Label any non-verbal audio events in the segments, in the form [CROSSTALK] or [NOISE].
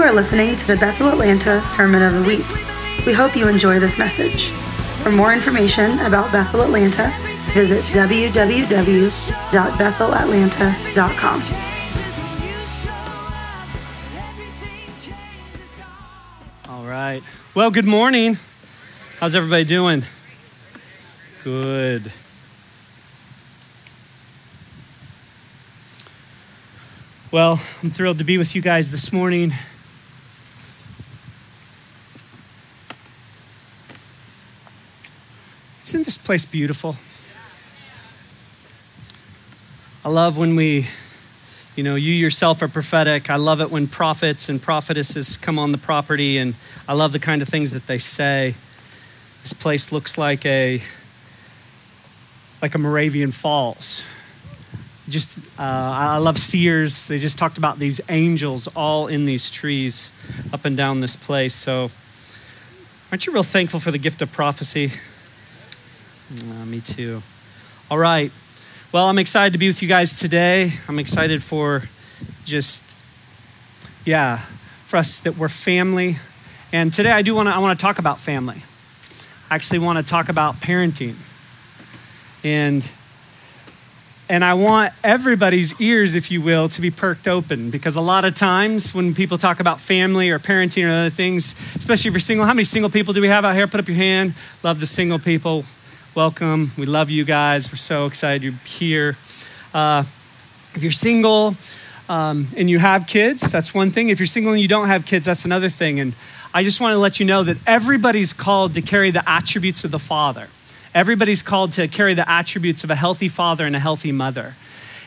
You are listening to the Bethel Atlanta Sermon of the Week. We hope you enjoy this message. For more information about Bethel Atlanta, visit www.bethelatlanta.com. All right. Well, good morning. How's everybody doing? Good. Well, I'm thrilled to be with you guys this morning. Isn't this place beautiful? I love when we, you know, you yourself are prophetic. I love it when prophets and prophetesses come on the property, and I love the kind of things that they say. This place looks like a like a Moravian Falls. Just, uh, I love seers. They just talked about these angels all in these trees up and down this place. So, aren't you real thankful for the gift of prophecy? Uh, me too. All right. Well, I'm excited to be with you guys today. I'm excited for just, yeah, for us that we're family. And today I do want to I want to talk about family. I actually want to talk about parenting. And and I want everybody's ears, if you will, to be perked open because a lot of times when people talk about family or parenting or other things, especially if you're single, how many single people do we have out here? Put up your hand. Love the single people. Welcome. We love you guys. We're so excited you're here. Uh, if you're single um, and you have kids, that's one thing. If you're single and you don't have kids, that's another thing. And I just want to let you know that everybody's called to carry the attributes of the Father. Everybody's called to carry the attributes of a healthy father and a healthy mother.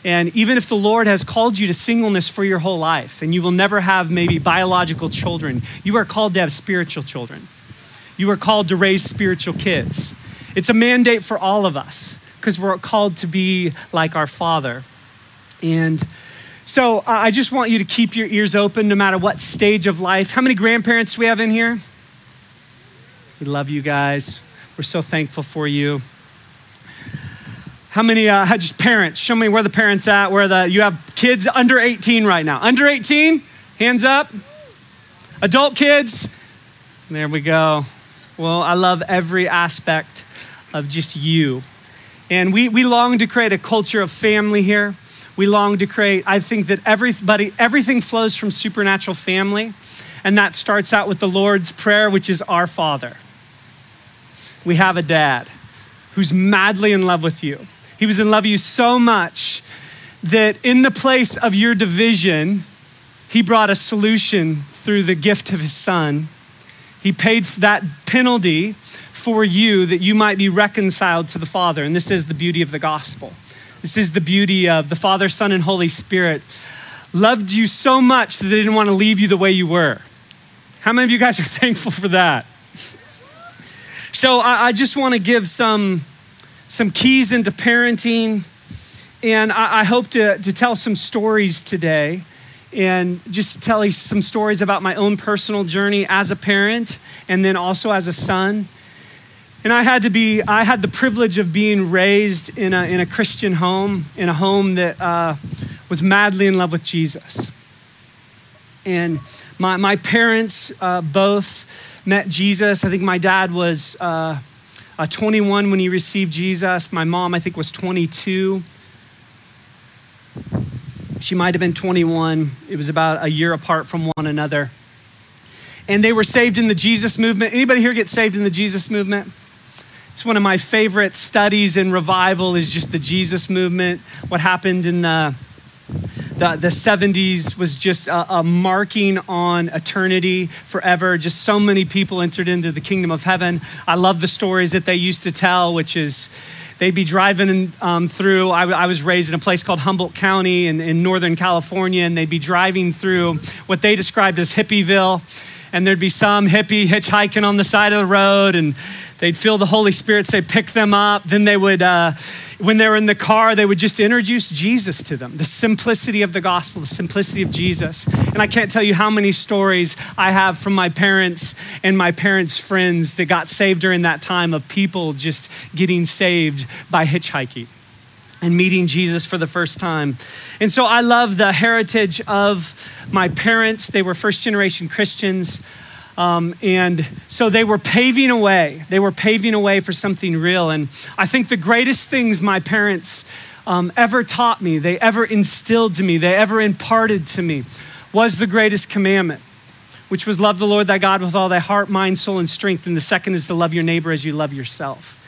And even if the Lord has called you to singleness for your whole life and you will never have maybe biological children, you are called to have spiritual children. You are called to raise spiritual kids. It's a mandate for all of us because we're called to be like our Father. And so I just want you to keep your ears open no matter what stage of life. How many grandparents do we have in here? We love you guys. We're so thankful for you. How many uh, just parents? Show me where the parents at. Where the you have kids under 18 right now? Under 18, hands up. Adult kids. There we go. Well, I love every aspect of just you. And we, we long to create a culture of family here. We long to create, I think that everybody, everything flows from supernatural family. And that starts out with the Lord's Prayer, which is Our Father we have a dad who's madly in love with you. He was in love with you so much that in the place of your division, he brought a solution through the gift of his son. He paid that penalty for you that you might be reconciled to the Father. And this is the beauty of the gospel. This is the beauty of the Father, Son, and Holy Spirit loved you so much that they didn't want to leave you the way you were. How many of you guys are [LAUGHS] thankful for that? So I, I just want to give some, some keys into parenting. And I, I hope to, to tell some stories today and just tell you some stories about my own personal journey as a parent and then also as a son. And I had to be, I had the privilege of being raised in a, in a Christian home, in a home that uh, was madly in love with Jesus. And my, my parents uh, both met Jesus. I think my dad was uh, uh, 21 when he received Jesus. My mom, I think, was 22. She might have been 21. It was about a year apart from one another. And they were saved in the Jesus movement. Anybody here get saved in the Jesus movement? It's one of my favorite studies in revival is just the Jesus movement. What happened in the the, the 70s was just a, a, marking on eternity forever. Just so many people entered into the kingdom of heaven. I love the stories that they used to tell, which is they'd be driving um, through. I, I, was raised in a place called Humboldt County in, in Northern California, and they'd be driving through what they described as Hippieville. And there'd be some hippie hitchhiking on the side of the road, and they'd feel the Holy Spirit say, pick them up. Then they would, uh, when they were in the car, they would just introduce Jesus to them the simplicity of the gospel, the simplicity of Jesus. And I can't tell you how many stories I have from my parents and my parents' friends that got saved during that time of people just getting saved by hitchhiking. and meeting Jesus for the first time. And so I love the heritage of my parents. They were first generation Christians. Um, and so they were paving a way. They were paving a way for something real. And I think the greatest things my parents um, ever taught me, they ever instilled to me, they ever imparted to me, was the greatest commandment, which was love the Lord thy God with all thy heart, mind, soul, and strength. And the second is to love your neighbor as you love yourself.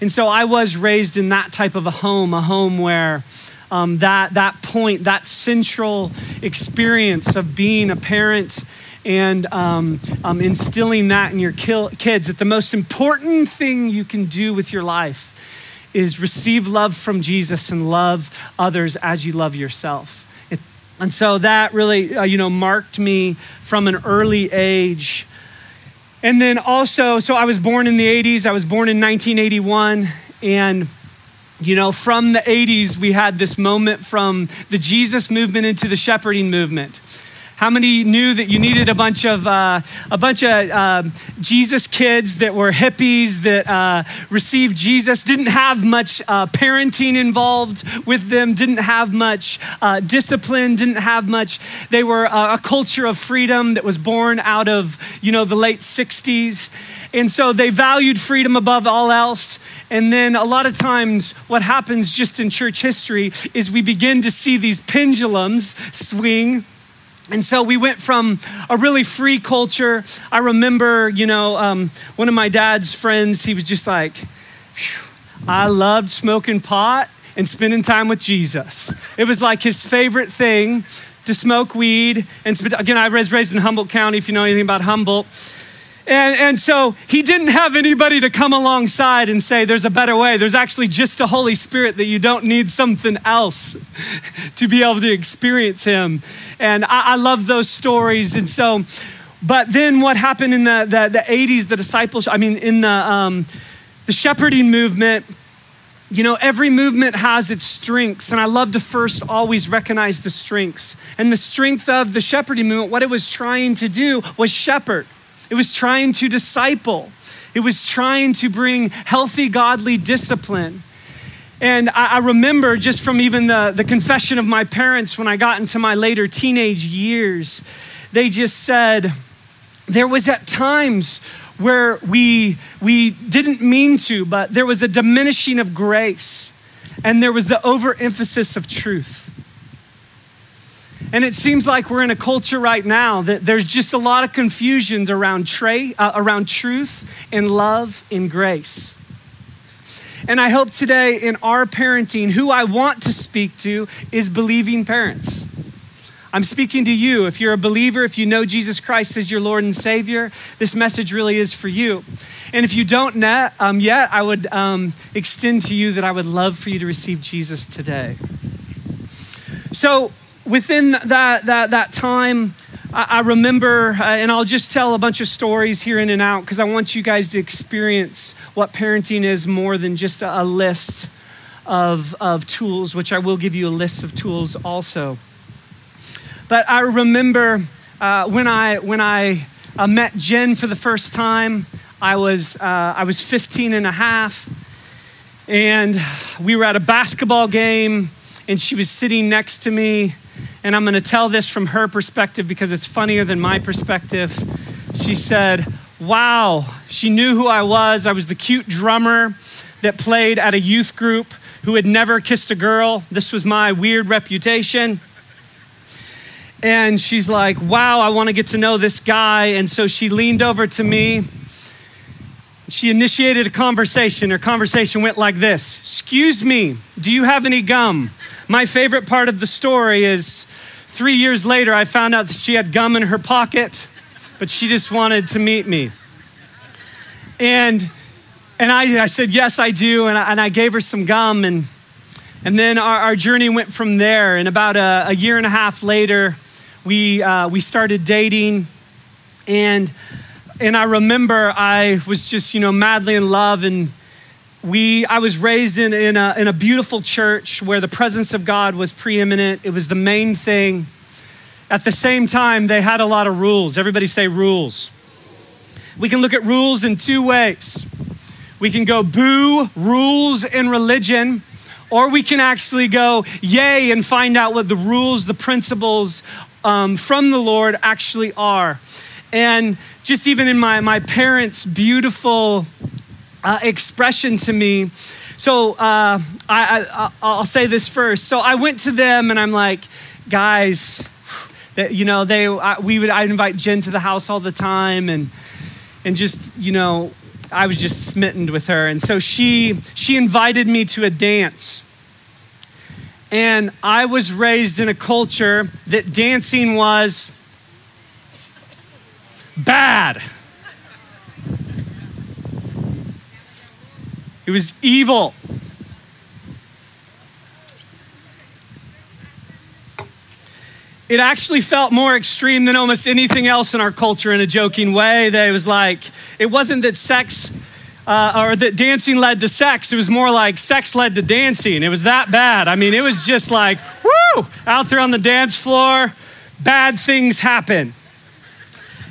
And so I was raised in that type of a home, a home where um, that, that point, that central experience of being a parent and um, um, instilling that in your kids that the most important thing you can do with your life is receive love from Jesus and love others as you love yourself. And so that really, uh, you know, marked me from an early age and then also, so I was born in the 80s, I was born in 1981, and you know, from the 80s, we had this moment from the Jesus movement into the shepherding movement. How many knew that you needed a bunch of uh, a bunch of uh, Jesus kids that were hippies that uh, received Jesus? Didn't have much uh, parenting involved with them. Didn't have much uh, discipline. Didn't have much. They were a culture of freedom that was born out of you know the late '60s, and so they valued freedom above all else. And then a lot of times, what happens just in church history is we begin to see these pendulums swing and so we went from a really free culture. I remember, you know, um, one of my dad's friends, he was just like, I loved smoking pot and spending time with Jesus. It was like his favorite thing to smoke weed. And again, I was raised in Humboldt County, if you know anything about Humboldt. And, and so he didn't have anybody to come alongside and say, There's a better way. There's actually just a Holy Spirit that you don't need something else [LAUGHS] to be able to experience him. And I, I love those stories. And so, but then what happened in the, the, the 80s, the discipleship, I mean, in the, um, the shepherding movement, you know, every movement has its strengths, and I love to first always recognize the strengths. And the strength of the shepherding movement, what it was trying to do was shepherd. It was trying to disciple, it was trying to bring healthy, godly discipline. And I, remember just from even the, the confession of my parents when I got into my later teenage years, they just said, there was at times where we, we didn't mean to, but there was a diminishing of grace and there was the overemphasis of truth. And it seems like we're in a culture right now that there's just a lot of confusions around, tra- uh, around truth and love and grace. And I hope today in our parenting, who I want to speak to is believing parents. I'm speaking to you. If you're a believer, if you know Jesus Christ as your Lord and Savior, this message really is for you. And if you don't um, yet, I would um, extend to you that I would love for you to receive Jesus today. So, within that, that, that time, I, I remember, uh, and I'll just tell a bunch of stories here in and out because I want you guys to experience what parenting is more than just a, a list of, of tools, which I will give you a list of tools also. But I remember uh, when I, when I uh, met Jen for the first time, I was, uh, I was 15 and a half, and we were at a basketball game, and she was sitting next to me and I'm going to tell this from her perspective because it's funnier than my perspective. She said, Wow, she knew who I was. I was the cute drummer that played at a youth group who had never kissed a girl. This was my weird reputation. And she's like, Wow, I want to get to know this guy. And so she leaned over to me. She initiated a conversation. Her conversation went like this Excuse me, do you have any gum? My favorite part of the story is three years later, I found out that she had gum in her pocket, but she just wanted to meet me. And, and I, I said, Yes, I do. And I, and I gave her some gum. And, and then our, our journey went from there. And about a, a year and a half later, we, uh, we started dating. And, and I remember I was just, you know, madly in love. And we i was raised in, in, a, in a beautiful church where the presence of god was preeminent. It was the main thing. At the same time they had a lot of rules. Everybody say rules. We can look at rules in two ways. We can go boo rules in religion or we can actually go yay and find out what the rules, the principles um, from the Lord actually are. And just even in my, my parents' beautiful uh, expression to me, so uh, I, I, will say this first. So I went to them and I'm like, guys, that you know they I, we would I'd invite Jen to the house all the time and and just you know I was just smitten with her and so she she invited me to a dance and I was raised in a culture that dancing was bad. It was evil. It actually felt more extreme than almost anything else in our culture in a joking way. That it was like, it wasn't that sex uh, or that dancing led to sex. It was more like sex led to dancing. It was that bad. I mean, it was just like, woo, out there on the dance floor, bad things happen.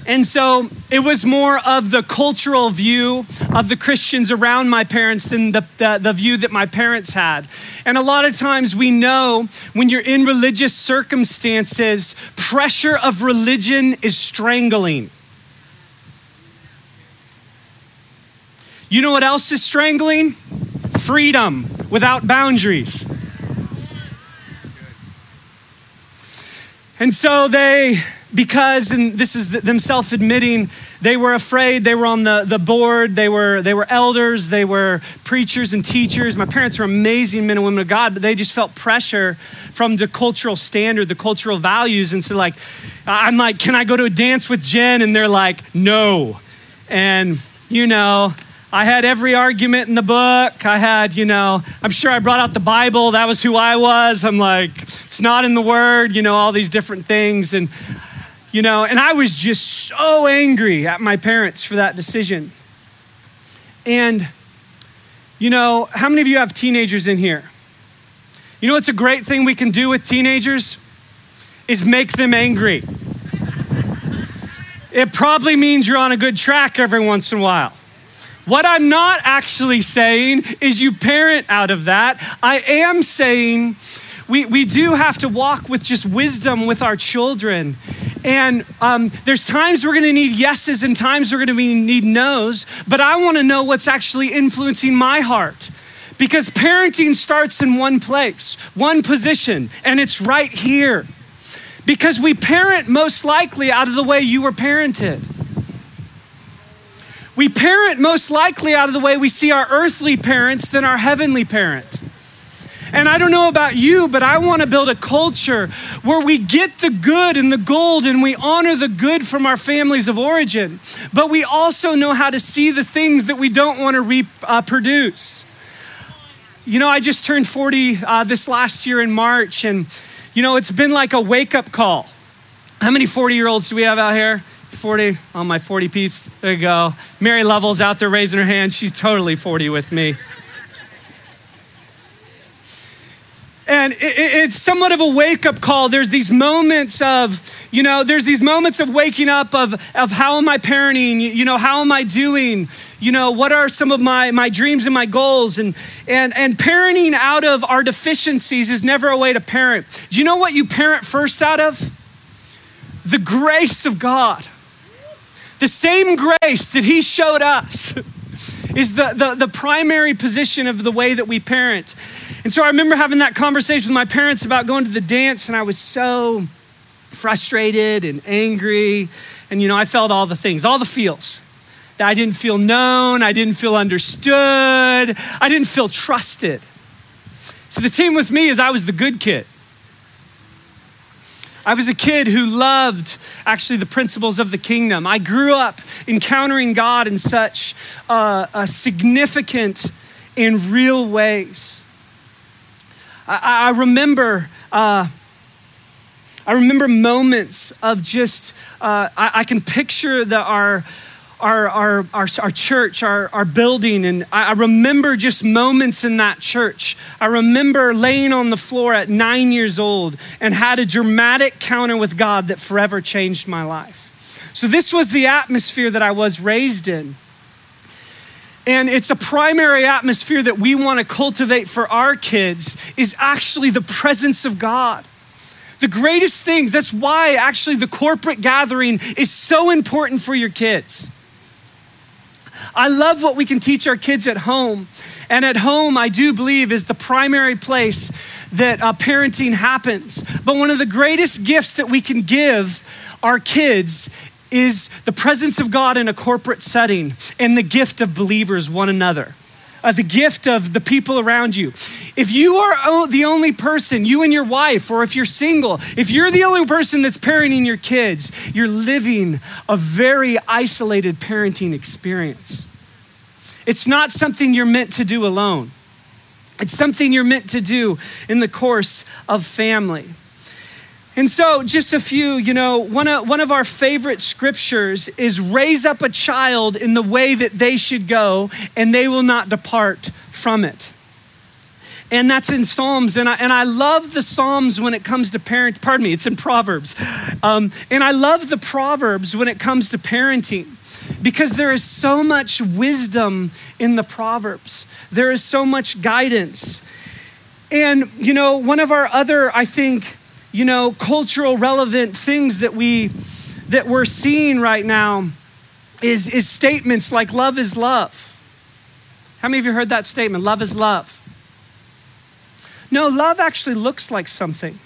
And so it was more of the cultural view of the Christians around my parents than the, the, the, view that my parents had. And a lot of times we know when you're in religious circumstances, pressure of religion is strangling. You know what else is strangling? Freedom without boundaries. And so they because, and this is them self admitting, they were afraid. They were on the, the board. They were, they were elders. They were preachers and teachers. My parents were amazing men and women of God, but they just felt pressure from the cultural standard, the cultural values. And so, like, I'm like, can I go to a dance with Jen? And they're like, no. And, you know, I had every argument in the book. I had, you know, I'm sure I brought out the Bible. That was who I was. I'm like, it's not in the Word, you know, all these different things. And you know, and I was just so angry at my parents for that decision. And, you know, how many of you have teenagers in here? You know what's a great thing we can do with teenagers? Is make them angry. It probably means you're on a good track every once in a while. What I'm not actually saying is you parent out of that. I am saying we, we do have to walk with just wisdom with our children. And um, there's times we're going to need yeses and times we're going to need nos, but I want to know what's actually influencing my heart. Because parenting starts in one place, one position, and it's right here. Because we parent most likely out of the way you were parented. We parent most likely out of the way we see our earthly parents than our heavenly parent. And I don't know about you, but I want to build a culture where we get the good and the gold and we honor the good from our families of origin, but we also know how to see the things that we don't want to reproduce. Uh, you know, I just turned 40 uh, this last year in March, and you know, it's been like a wake up call. How many 40 year olds do we have out here? 40 on my 40 peeps. There you go. Mary Lovell's out there raising her hand. She's totally 40 with me. And it's somewhat of a wake up call. There's these moments of, you know, there's these moments of waking up of, of how am I parenting? You know, how am I doing? You know, what are some of my, my dreams and my goals? And, and, and parenting out of our deficiencies is never a way to parent. Do you know what you parent first out of? The grace of God. The same grace that He showed us. [LAUGHS] is the, the, the primary position of the way that we parent. And so I remember having that conversation with my parents about going to the dance, and I was so frustrated and angry. And, you know, I felt all the things, all the feels. That I didn't feel known, I didn't feel understood, I didn't feel trusted. So the team with me is I was the good kid. I was a kid who loved actually the principles of the kingdom. I grew up encountering God in such uh, a significant in real ways. I, I remember. Uh, I remember moments of just, uh, I, I, can picture the, our, our, our, our, our church, our, our building. And I, I remember just moments in that church. I remember laying on the floor at nine years old and had a dramatic counter with God that forever changed my life. So, this was the atmosphere that I was raised in. And it's a primary atmosphere that we want to cultivate for our kids is actually the presence of God. The greatest things, that's why actually the corporate gathering is so important for your kids. I love what we can teach our kids at home. And at home, I do believe, is the primary place that uh, parenting happens. But one of the greatest gifts that we can give our kids is the presence of God in a corporate setting and the gift of believers one another. Uh, the gift of the people around you. If you are the only person, you and your wife, or if you're single, if you're the only person that's parenting your kids, you're living a very isolated parenting experience. It's not something you're meant to do alone. It's something you're meant to do in the course of family. And so, just a few, you know, one of, one of our favorite scriptures is raise up a child in the way that they should go, and they will not depart from it. And that's in Psalms. And I, and I love the Psalms when it comes to parent, pardon me, it's in Proverbs. Um, and I love the Proverbs when it comes to parenting because there is so much wisdom in the Proverbs, there is so much guidance. And, you know, one of our other, I think, you know, cultural relevant things that we that we're seeing right now is, is statements like love is love. How many of you heard that statement? Love is love. No, love actually looks like something.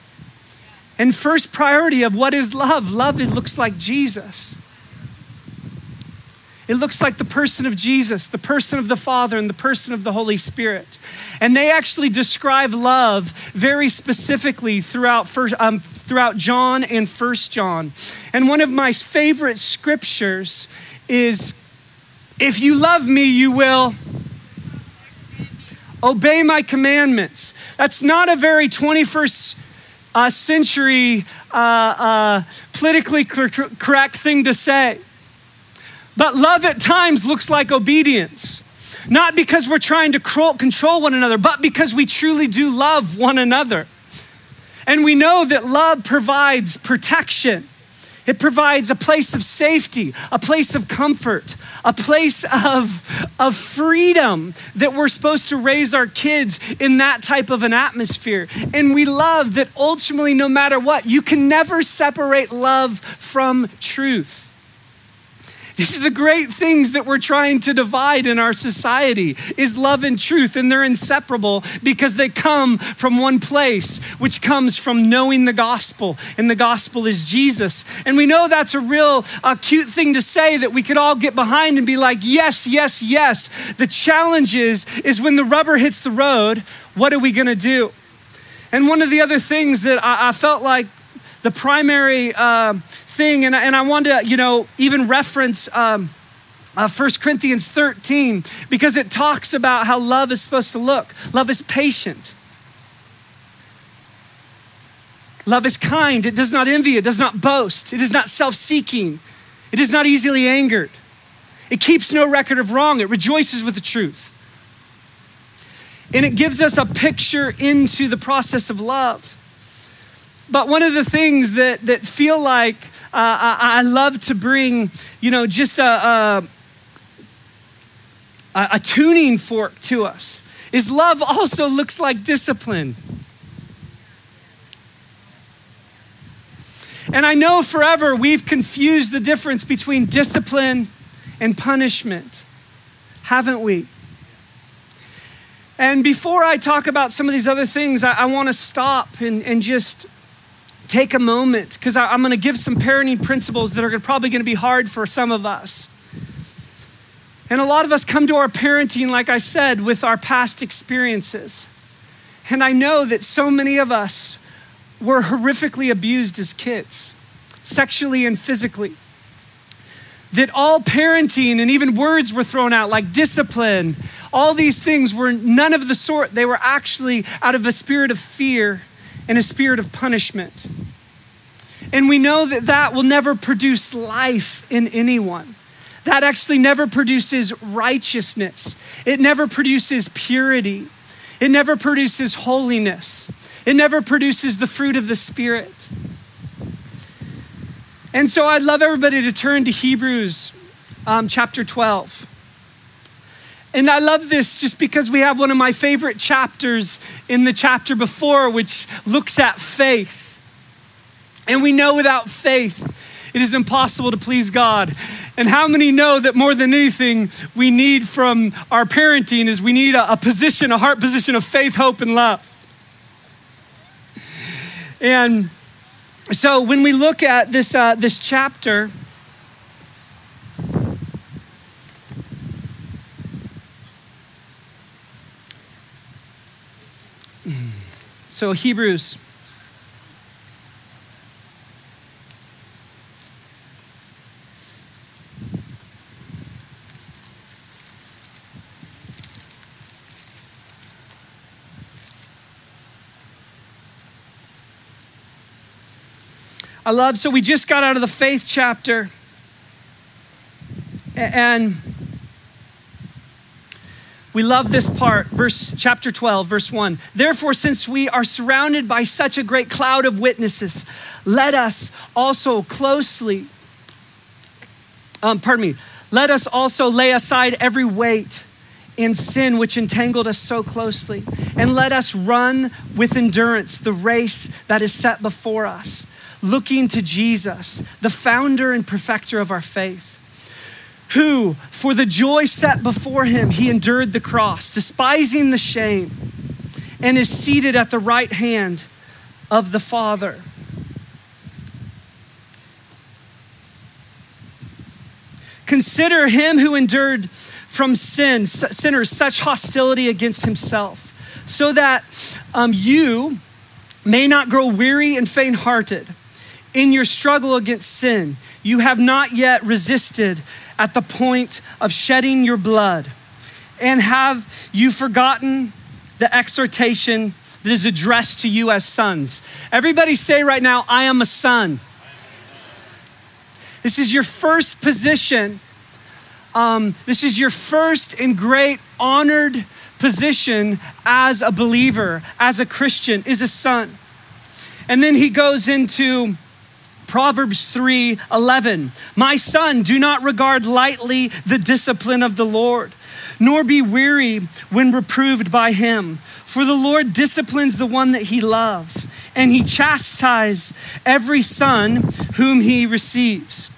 And first priority of what is love? Love it looks like Jesus. It looks like the person of Jesus, the person of the Father, and the person of the Holy Spirit. And they actually describe love very specifically throughout, first, um, throughout John and First John. And one of my favorite scriptures is If you love me, you will obey my commandments. That's not a very 21st uh, century uh, uh, politically correct thing to say. But love at times looks like obedience. Not because we're trying to control one another, but because we truly do love one another. And we know that love provides protection. It provides a place of safety, a place of comfort, a place of, of freedom that we're supposed to raise our kids in that type of an atmosphere. And we love that ultimately, no matter what, you can never separate love from truth. These are the great things that we're trying to divide in our society is love and truth and they're inseparable because they come from one place which comes from knowing the gospel and the gospel is Jesus. And we know that's a real uh, cute thing to say that we could all get behind and be like, "Yes, yes, yes." The challenge is is when the rubber hits the road, what are we going to do? And one of the other things that I, I felt like the primary uh, thing, and, and I want to, you know, even reference um, uh, 1 Corinthians 13 because it talks about how love is supposed to look. Love is patient. Love is kind. It does not envy. It does not boast. It is not self seeking. It is not easily angered. It keeps no record of wrong. It rejoices with the truth. And it gives us a picture into the process of love. But one of the things that, that feel like uh, I, I, love to bring, you know, just a, a, a tuning fork to us is love also looks like discipline. And I know forever we've confused the difference between discipline and punishment, haven't we? And before I talk about some of these other things, I, I want to stop and, and just take a moment because I'm going to give some parenting principles that are probably going to be hard for some of us. And a lot of us come to our parenting, like I said, with our past experiences. And I know that so many of us were horrifically abused as kids, sexually and physically. That all parenting and even words were thrown out, like discipline, all these things were none of the sort. They were actually out of a spirit of fear and a spirit of punishment. And we know that that will never produce life in anyone. That actually never produces righteousness. It never produces purity. It never produces holiness. It never produces the fruit of the Spirit. And so I'd love everybody to turn to Hebrews um, chapter 12. And I love this just because we have one of my favorite chapters in the chapter before, which looks at faith. And we know without faith, it is impossible to please God. And how many know that more than anything we need from our parenting is we need a, a position, a heart position of faith, hope, and love. And so when we look at this, uh, this chapter, so Hebrews I love, so we just got out of the faith chapter. And we love this part, verse chapter 12, verse 1. Therefore, since we are surrounded by such a great cloud of witnesses, let us also closely, um, pardon me, let us also lay aside every weight and sin which entangled us so closely, and let us run with endurance the race that is set before us looking to Jesus, the founder and perfecter of our faith, who, for the joy set before him, he endured the cross, despising the shame, and is seated at the right hand of the Father. Consider him who endured from sin, sinners such hostility against himself, so that um, you may not grow weary and faint hearted in your struggle against sin, you have not yet resisted at the point of shedding your blood. And have you forgotten the exhortation that is addressed to you as sons? Everybody say right now, I am a son. This is your first position. Um, this is your first and great honored position as a believer, as a Christian, is a son. And then he goes into Proverbs 3 11. My son, do not regard lightly the discipline of the Lord, nor be weary when reproved by him. For the Lord disciplines the one that he loves, and he chastises every son whom he receives.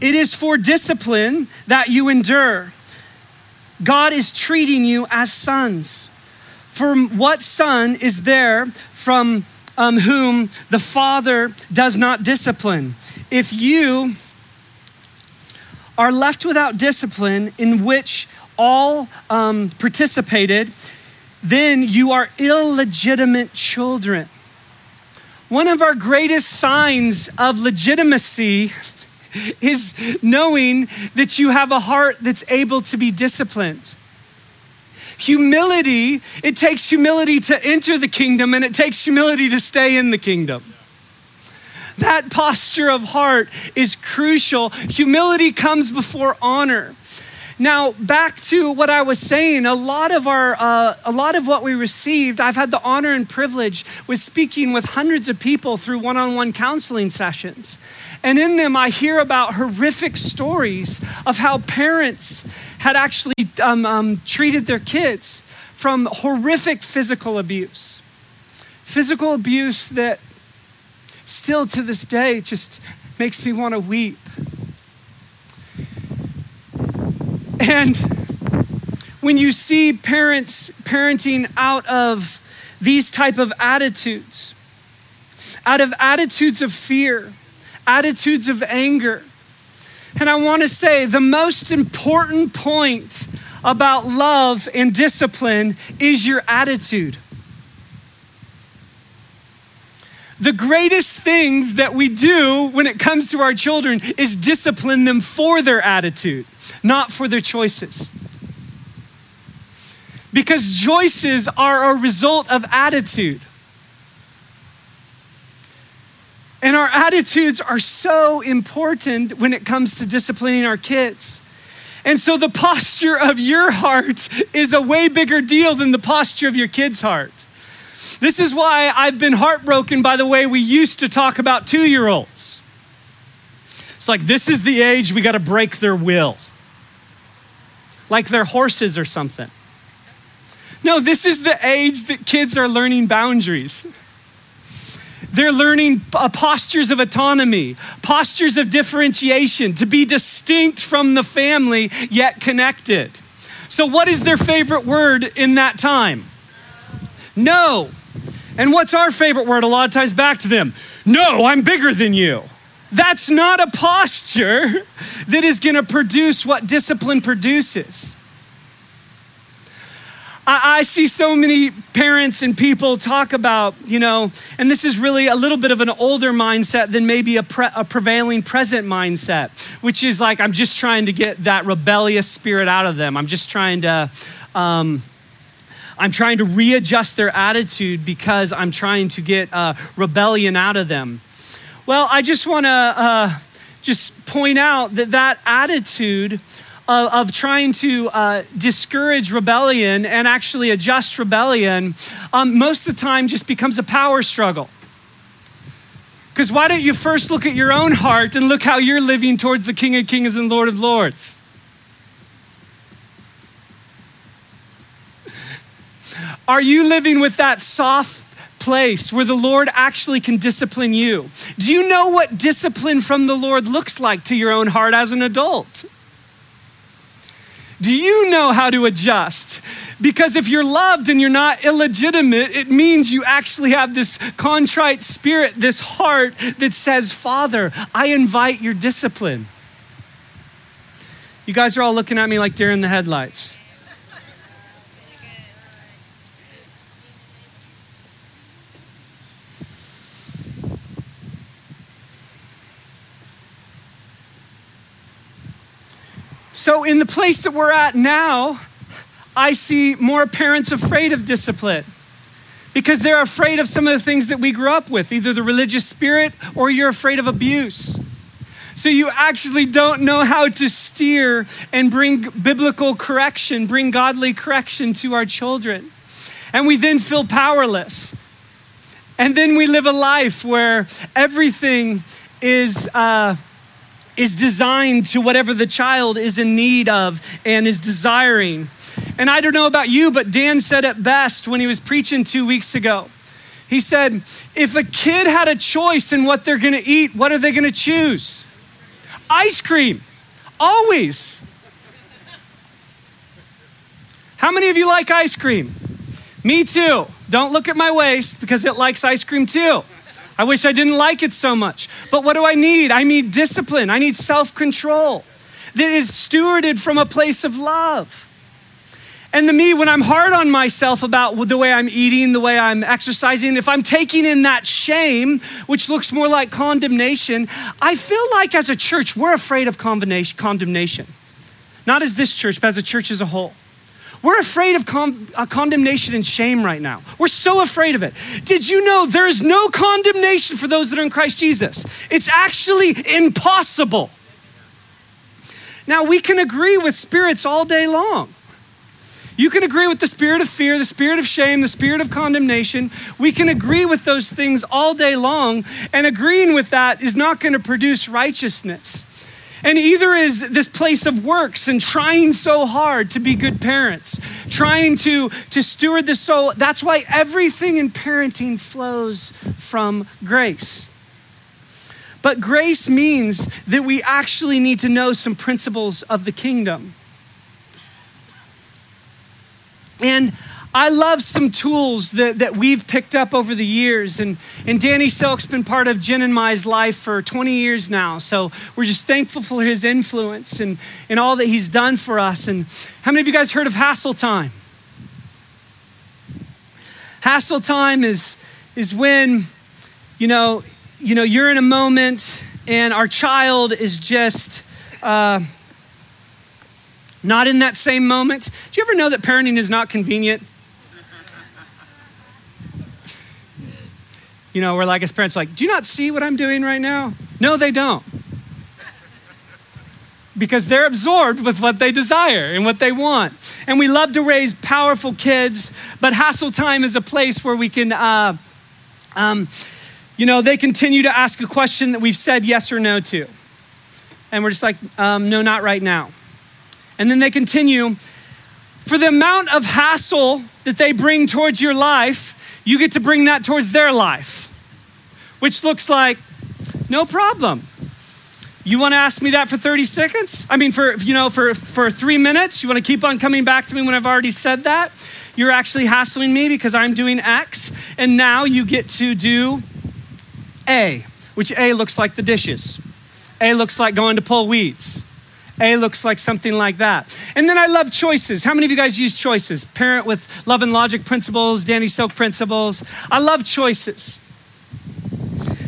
It is for discipline that you endure. God is treating you as sons. For what son is there from um, whom the Father does not discipline. If you are left without discipline in which all um, participated, then you are illegitimate children. One of our greatest signs of legitimacy [LAUGHS] is knowing that you have a heart that's able to be disciplined. Humility, it takes humility to enter the kingdom and it takes humility to stay in the kingdom. That posture of heart is crucial. Humility comes before honor. Now, back to what I was saying, a lot of our, uh, a lot of what we received, I've had the honor and privilege with speaking with hundreds of people through one-on-one counseling sessions. And in them, I hear about horrific stories of how parents had actually um, um, treated their kids from horrific physical abuse. Physical abuse that still to this day just makes me want to weep. And when you see parents parenting out of these type of attitudes, out of attitudes of fear, attitudes of anger. And I want to say the most important point about love and discipline is your attitude. The greatest things that we do when it comes to our children is discipline them for their attitude, not for their choices. Because choices are a result of attitude. And our attitudes are so important when it comes to disciplining our kids. And so the posture of your heart is a way bigger deal than the posture of your kid's heart. This is why I've been heartbroken by the way we used to talk about two year olds. It's like, this is the age we got to break their will. like they're horses or something. No, this is the age that kids are learning boundaries. They're learning uh, postures of autonomy, postures of differentiation, to be distinct from the family, yet connected. So, what is their favorite word in that time? No. And what's our favorite word a lot of times back to them? No, I'm bigger than you. That's not a posture [LAUGHS] that is going to produce what discipline produces. I, I, see so many parents and people talk about, you know, and this is really a little bit of an older mindset than maybe a, pre, a prevailing present mindset, which is like, I'm just trying to get that rebellious spirit out of them. I'm just trying to. Um, I'm trying to readjust their attitude because I'm trying to get uh, rebellion out of them. Well, I just want to uh, just point out that that attitude of, of trying to uh, discourage rebellion and actually adjust rebellion um, most of the time just becomes a power struggle. Because why don't you first look at your own heart and look how you're living towards the King of Kings and Lord of Lords? Are you living with that soft place where the Lord actually can discipline you? Do you know what discipline from the Lord looks like to your own heart as an adult? Do you know how to adjust? Because if you're loved and you're not illegitimate, it means you actually have this contrite spirit, this heart that says, Father, I invite your discipline. You guys are all looking at me like deer in the headlights. So, in the place that we're at now, I see more parents afraid of discipline because they're afraid of some of the things that we grew up with, either the religious spirit or you're afraid of abuse. So you actually don't know how to steer and bring biblical correction, bring godly correction to our children. And we then feel powerless. And then we live a life where everything is. Uh, is designed to whatever the child is in need of and is desiring. And I don't know about you, but Dan said it best when he was preaching two weeks ago. He said, if a kid had a choice in what they're gonna eat, what are they gonna choose? Ice cream, always. How many of you like ice cream? Me too. Don't look at my waist because it likes ice cream too. I wish I didn't like it so much. But what do I need? I need discipline, I need self control that is stewarded from a place of love. And the me, when I'm hard on myself about the way I'm eating, the way I'm exercising, if I'm taking in that shame, which looks more like condemnation, I feel like as a church, we're afraid of condemnation. Not as this church, but as a church as a whole. We're afraid of con- uh, condemnation and shame right now. We're so afraid of it. Did you know there is no condemnation for those that are in Christ Jesus? It's actually impossible. Now, we can agree with spirits all day long. You can agree with the spirit of fear, the spirit of shame, the spirit of condemnation. We can agree with those things all day long, and agreeing with that is not going to produce righteousness. And either is this place of works and trying so hard to be good parents, trying to, to steward the soul. That's why everything in parenting flows from grace. But grace means that we actually need to know some principles of the kingdom. And I love some tools that, that we've picked up over the years. And, and Danny Silk's been part of Jen and my's life for 20 years now. So we're just thankful for his influence and, and all that he's done for us. And how many of you guys heard of hassle time? Hassle time is, is when, you know, you know, you're in a moment and our child is just uh, not in that same moment. Do you ever know that parenting is not convenient? You know, we're like as parents, like, do you not see what I'm doing right now? No, they don't. Because they're absorbed with what they desire and what they want. And we love to raise powerful kids, but hassle time is a place where we can, uh, um, you know, they continue to ask a question that we've said yes or no to. And we're just like, um, no, not right now. And then they continue for the amount of hassle that they bring towards your life, you get to bring that towards their life, which looks like no problem. You want to ask me that for 30 seconds? I mean, for, you know, for, for three minutes? You want to keep on coming back to me when I've already said that? You're actually hassling me because I'm doing X, and now you get to do A, which A looks like the dishes. A looks like going to pull weeds. A looks like something like that. And then I love choices. How many of you guys use choices? Parent with love and logic principles, Danny Silk principles. I love choices.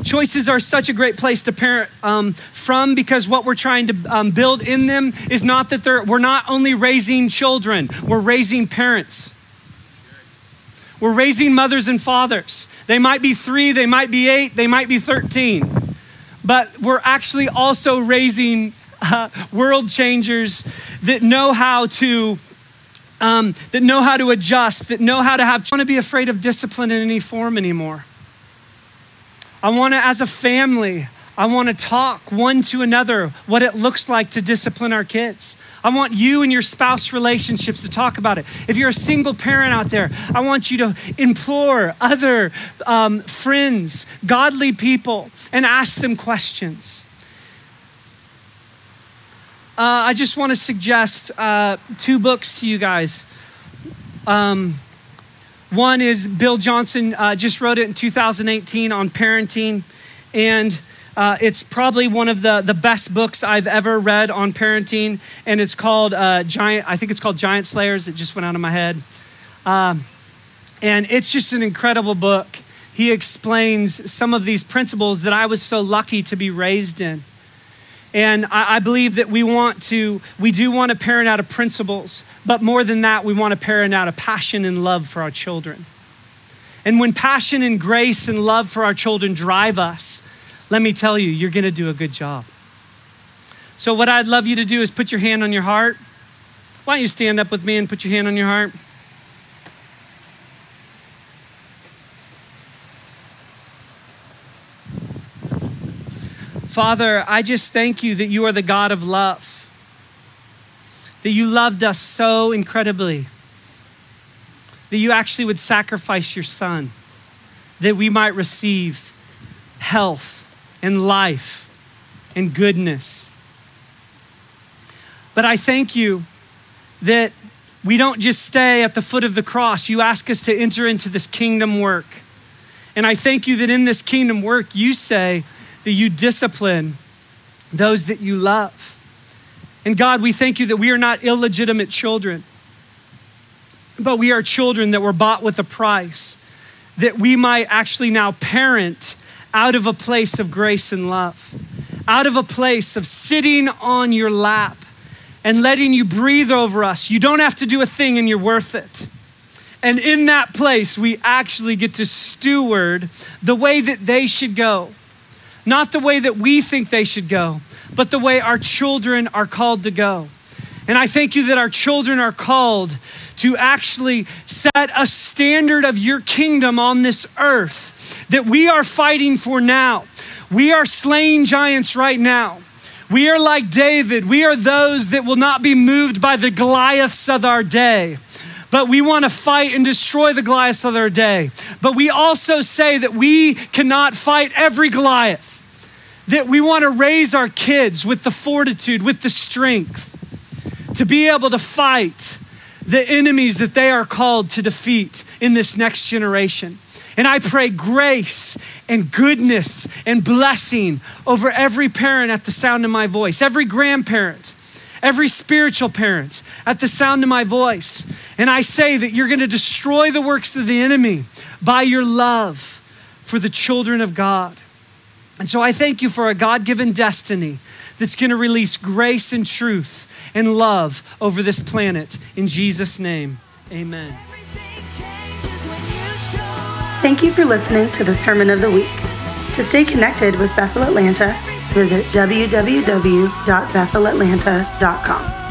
Choices are such a great place to parent um, from because what we're trying to um, build in them is not that they're, we're not only raising children, we're raising parents. We're raising mothers and fathers. They might be three, they might be eight, they might be 13. But we're actually also raising uh, world changers that know how to um, that know how to adjust, that know how to have. don't want to be afraid of discipline in any form anymore. I want to, as a family, I want to talk one to another what it looks like to discipline our kids. I want you and your spouse relationships to talk about it. If you're a single parent out there, I want you to implore other um, friends, godly people, and ask them questions. Uh, I just want to suggest uh, two books to you guys. Um, one is Bill Johnson uh, just wrote it in 2018 on parenting, and uh, it's probably one of the, the best books I've ever read on parenting, and it's called uh, Giant. I think it's called Giant Slayers. It just went out of my head, um, and it's just an incredible book. He explains some of these principles that I was so lucky to be raised in. And I, I, believe that we want to, we do want to parent out of principles, but more than that, we want to parent out of passion and love for our children. And when passion and grace and love for our children drive us, let me tell you, you're going to do a good job. So, what I'd love you to do is put your hand on your heart. Why don't you stand up with me and put your hand on your heart? Father, I just thank you that you are the God of love, that you loved us so incredibly, that you actually would sacrifice your son, that we might receive health and life and goodness. But I thank you that we don't just stay at the foot of the cross. You ask us to enter into this kingdom work. And I thank you that in this kingdom work, you say, that you discipline those that you love. And God, we thank you that we are not illegitimate children, but we are children that were bought with a price, that we might actually now parent out of a place of grace and love, out of a place of sitting on your lap and letting you breathe over us. You don't have to do a thing and you're worth it. And in that place, we actually get to steward the way that they should go not the way that we think they should go, but the way our children are called to go. And I thank you that our children are called to actually set a standard of your kingdom on this earth that we are fighting for now. We are slaying giants right now. We are like David. We are those that will not be moved by the Goliaths of our day but we want to fight and destroy the Goliaths of our day. But we also say that we cannot fight every Goliath that we want to raise our kids with the fortitude, with the strength to be able to fight the enemies that they are called to defeat in this next generation. And I pray grace and goodness and blessing over every parent at the sound of my voice, every grandparent, every spiritual parent at the sound of my voice. And I say that you're going to destroy the works of the enemy by your love for the children of God. And so I thank you for a God given destiny that's going to release grace and truth and love over this planet. In Jesus' name, amen. Thank you for listening to the Sermon of the Week. To stay connected with Bethel Atlanta, visit www.bethelatlanta.com.